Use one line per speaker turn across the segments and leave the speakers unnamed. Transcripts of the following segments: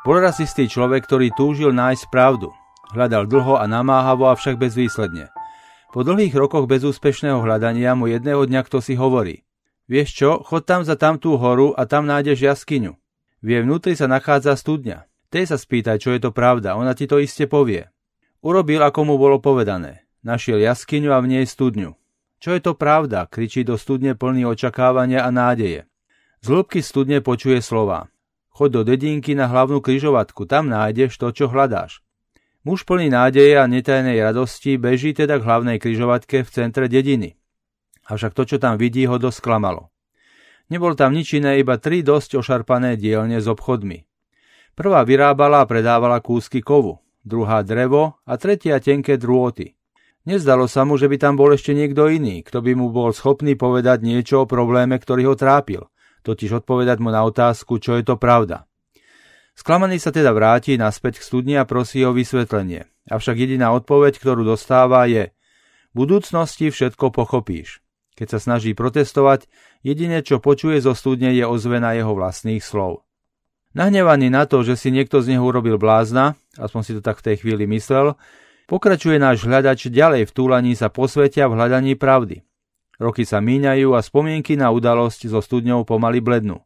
Bol raz istý človek, ktorý túžil nájsť pravdu. Hľadal dlho a namáhavo, avšak bezvýsledne. Po dlhých rokoch bezúspešného hľadania mu jedného dňa kto si hovorí. Vieš čo, chod tam za tamtú horu a tam nájdeš jaskyňu. V jej vnútri sa nachádza studňa. Tej sa spýtaj, čo je to pravda, ona ti to iste povie. Urobil, ako mu bolo povedané. Našiel jaskyňu a v nej studňu. Čo je to pravda, kričí do studne plný očakávania a nádeje. Z hĺbky studne počuje slova. Choď do dedinky na hlavnú kryžovatku, tam nájdeš to, čo hľadáš. Muž plný nádeje a netajnej radosti beží teda k hlavnej kryžovatke v centre dediny. Avšak to, čo tam vidí, ho dosť klamalo. Nebol tam nič iné, iba tri dosť ošarpané dielne s obchodmi. Prvá vyrábala a predávala kúsky kovu, druhá drevo a tretia tenké drôty. Nezdalo sa mu, že by tam bol ešte niekto iný, kto by mu bol schopný povedať niečo o probléme, ktorý ho trápil, totiž odpovedať mu na otázku, čo je to pravda. Sklamaný sa teda vráti naspäť k studni a prosí o vysvetlenie. Avšak jediná odpoveď, ktorú dostáva je v budúcnosti všetko pochopíš. Keď sa snaží protestovať, jediné, čo počuje zo studne, je ozvena jeho vlastných slov. Nahnevaný na to, že si niekto z neho urobil blázna, aspoň si to tak v tej chvíli myslel, Pokračuje náš hľadač ďalej v túlaní sa posvetia v hľadaní pravdy. Roky sa míňajú a spomienky na udalosť so studňou pomaly blednú.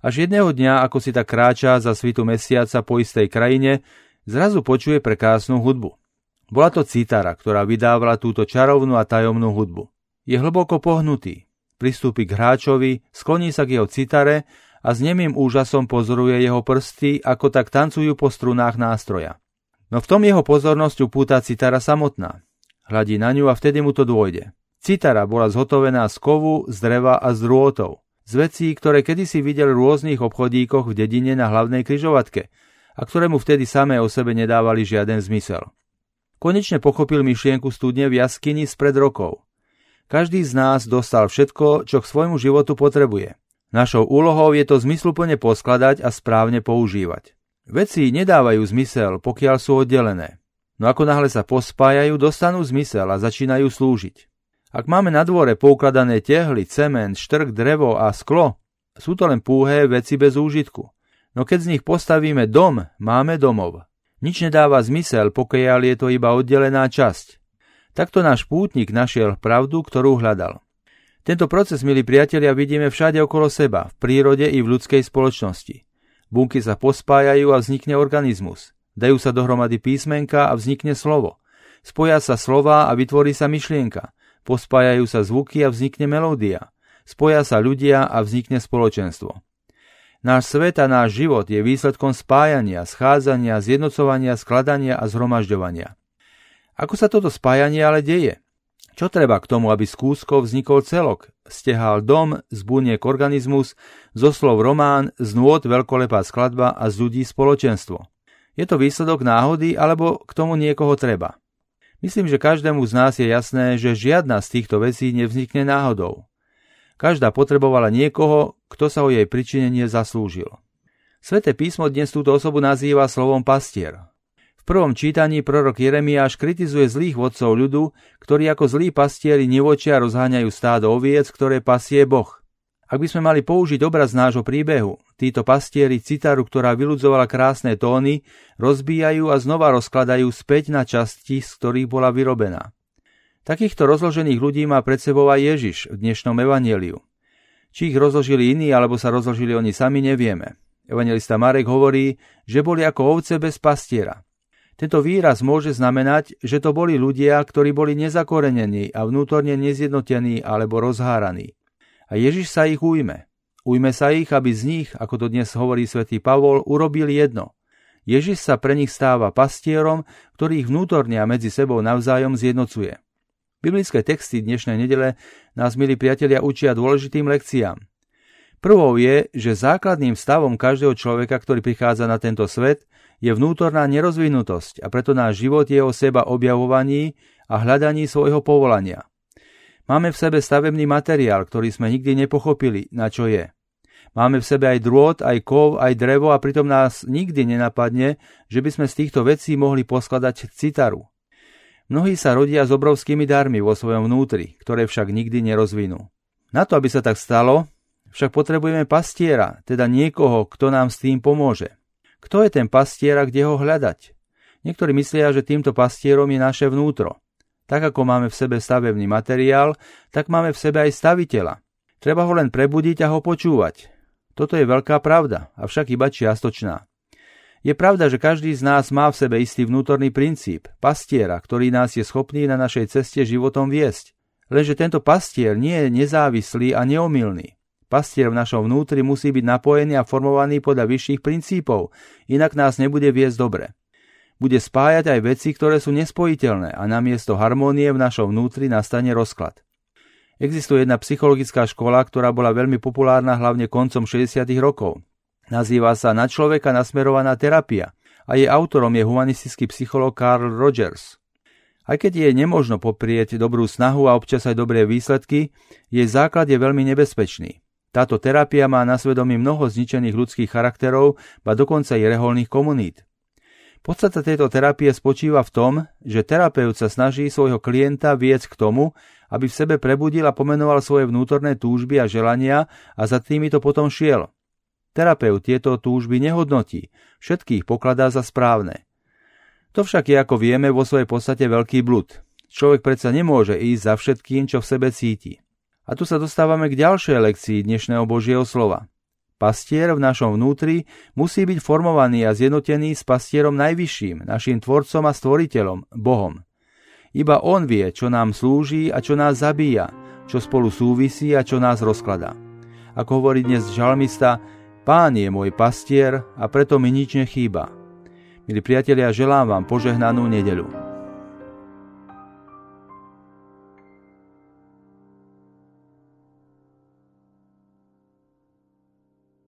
Až jedného dňa, ako si tak kráča za svitu mesiaca po istej krajine, zrazu počuje prekrásnu hudbu. Bola to cítara, ktorá vydávala túto čarovnú a tajomnú hudbu. Je hlboko pohnutý. Pristúpi k hráčovi, skloní sa k jeho citare a s nemým úžasom pozoruje jeho prsty, ako tak tancujú po strunách nástroja. No v tom jeho pozornosť upúta citara samotná. Hľadí na ňu a vtedy mu to dôjde. Citara bola zhotovená z kovu, z dreva a z drôtov. Z vecí, ktoré kedysi videl v rôznych obchodíkoch v dedine na hlavnej kryžovatke a ktoré mu vtedy samé o sebe nedávali žiaden zmysel. Konečne pochopil myšlienku studne v jaskyni spred rokov. Každý z nás dostal všetko, čo k svojmu životu potrebuje. Našou úlohou je to zmysluplne poskladať a správne používať. Veci nedávajú zmysel, pokiaľ sú oddelené. No ako náhle sa pospájajú, dostanú zmysel a začínajú slúžiť. Ak máme na dvore poukladané tehly, cement, štrk, drevo a sklo, sú to len púhé veci bez úžitku. No keď z nich postavíme dom, máme domov. Nič nedáva zmysel, pokiaľ je to iba oddelená časť. Takto náš pútnik našiel pravdu, ktorú hľadal. Tento proces, milí priatelia, vidíme všade okolo seba, v prírode i v ľudskej spoločnosti. Bunky sa pospájajú a vznikne organizmus. Dajú sa dohromady písmenka a vznikne slovo. Spoja sa slova a vytvorí sa myšlienka. Pospájajú sa zvuky a vznikne melódia. Spoja sa ľudia a vznikne spoločenstvo. Náš svet a náš život je výsledkom spájania, schádzania, zjednocovania, skladania a zhromažďovania. Ako sa toto spájanie ale deje? Čo treba k tomu, aby z kúskov vznikol celok? Stehal dom, z buniek organizmus, zo slov román, z nôd veľkolepá skladba a z ľudí spoločenstvo. Je to výsledok náhody, alebo k tomu niekoho treba? Myslím, že každému z nás je jasné, že žiadna z týchto vecí nevznikne náhodou. Každá potrebovala niekoho, kto sa o jej pričinenie zaslúžil. Sveté písmo dnes túto osobu nazýva slovom pastier. V prvom čítaní prorok Jeremiáš kritizuje zlých vodcov ľudu, ktorí ako zlí pastieri nevočia rozháňajú stádo oviec, ktoré pasie Boh. Ak by sme mali použiť obraz nášho príbehu, títo pastieri citaru, ktorá vyludzovala krásne tóny, rozbíjajú a znova rozkladajú späť na časti, z ktorých bola vyrobená. Takýchto rozložených ľudí má pred sebou aj Ježiš v dnešnom evanieliu. Či ich rozložili iní, alebo sa rozložili oni sami, nevieme. Evangelista Marek hovorí, že boli ako ovce bez pastiera. Tento výraz môže znamenať, že to boli ľudia, ktorí boli nezakorenení a vnútorne nezjednotení alebo rozháraní. A Ježiš sa ich ujme. Ujme sa ich, aby z nich, ako to dnes hovorí svätý Pavol, urobil jedno. Ježiš sa pre nich stáva pastierom, ktorý ich vnútorne a medzi sebou navzájom zjednocuje. Biblické texty dnešnej nedele nás, milí priatelia, učia dôležitým lekciám. Prvou je, že základným stavom každého človeka, ktorý prichádza na tento svet, je vnútorná nerozvinutosť a preto náš život je o seba objavovaní a hľadaní svojho povolania. Máme v sebe stavebný materiál, ktorý sme nikdy nepochopili, na čo je. Máme v sebe aj drôt, aj kov, aj drevo a pritom nás nikdy nenapadne, že by sme z týchto vecí mohli poskladať citaru. Mnohí sa rodia s obrovskými darmi vo svojom vnútri, ktoré však nikdy nerozvinú. Na to, aby sa tak stalo, však potrebujeme pastiera, teda niekoho, kto nám s tým pomôže. Kto je ten pastier a kde ho hľadať? Niektorí myslia, že týmto pastierom je naše vnútro. Tak ako máme v sebe stavebný materiál, tak máme v sebe aj staviteľa. Treba ho len prebudiť a ho počúvať. Toto je veľká pravda, avšak iba čiastočná. Je pravda, že každý z nás má v sebe istý vnútorný princíp, pastiera, ktorý nás je schopný na našej ceste životom viesť. Lenže tento pastier nie je nezávislý a neomilný. Pastier v našom vnútri musí byť napojený a formovaný podľa vyšších princípov, inak nás nebude viesť dobre. Bude spájať aj veci, ktoré sú nespojiteľné a namiesto harmónie v našom vnútri nastane rozklad. Existuje jedna psychologická škola, ktorá bola veľmi populárna hlavne koncom 60. rokov. Nazýva sa Na človeka nasmerovaná terapia a jej autorom je humanistický psycholog Carl Rogers. Aj keď je nemožno poprieť dobrú snahu a občas aj dobré výsledky, jej základ je veľmi nebezpečný. Táto terapia má na svedomí mnoho zničených ľudských charakterov, ba dokonca i reholných komunít. Podstata tejto terapie spočíva v tom, že terapeut sa snaží svojho klienta viesť k tomu, aby v sebe prebudil a pomenoval svoje vnútorné túžby a želania a za týmito potom šiel. Terapeut tieto túžby nehodnotí, všetkých pokladá za správne. To však je, ako vieme, vo svojej podstate veľký blud. Človek predsa nemôže ísť za všetkým, čo v sebe cíti. A tu sa dostávame k ďalšej lekcii dnešného Božieho slova. Pastier v našom vnútri musí byť formovaný a zjednotený s pastierom najvyšším, našim tvorcom a stvoriteľom, Bohom. Iba On vie, čo nám slúži a čo nás zabíja, čo spolu súvisí a čo nás rozkladá. Ako hovorí dnes žalmista, Pán je môj pastier a preto mi nič nechýba. Milí priatelia, želám vám požehnanú nedeľu.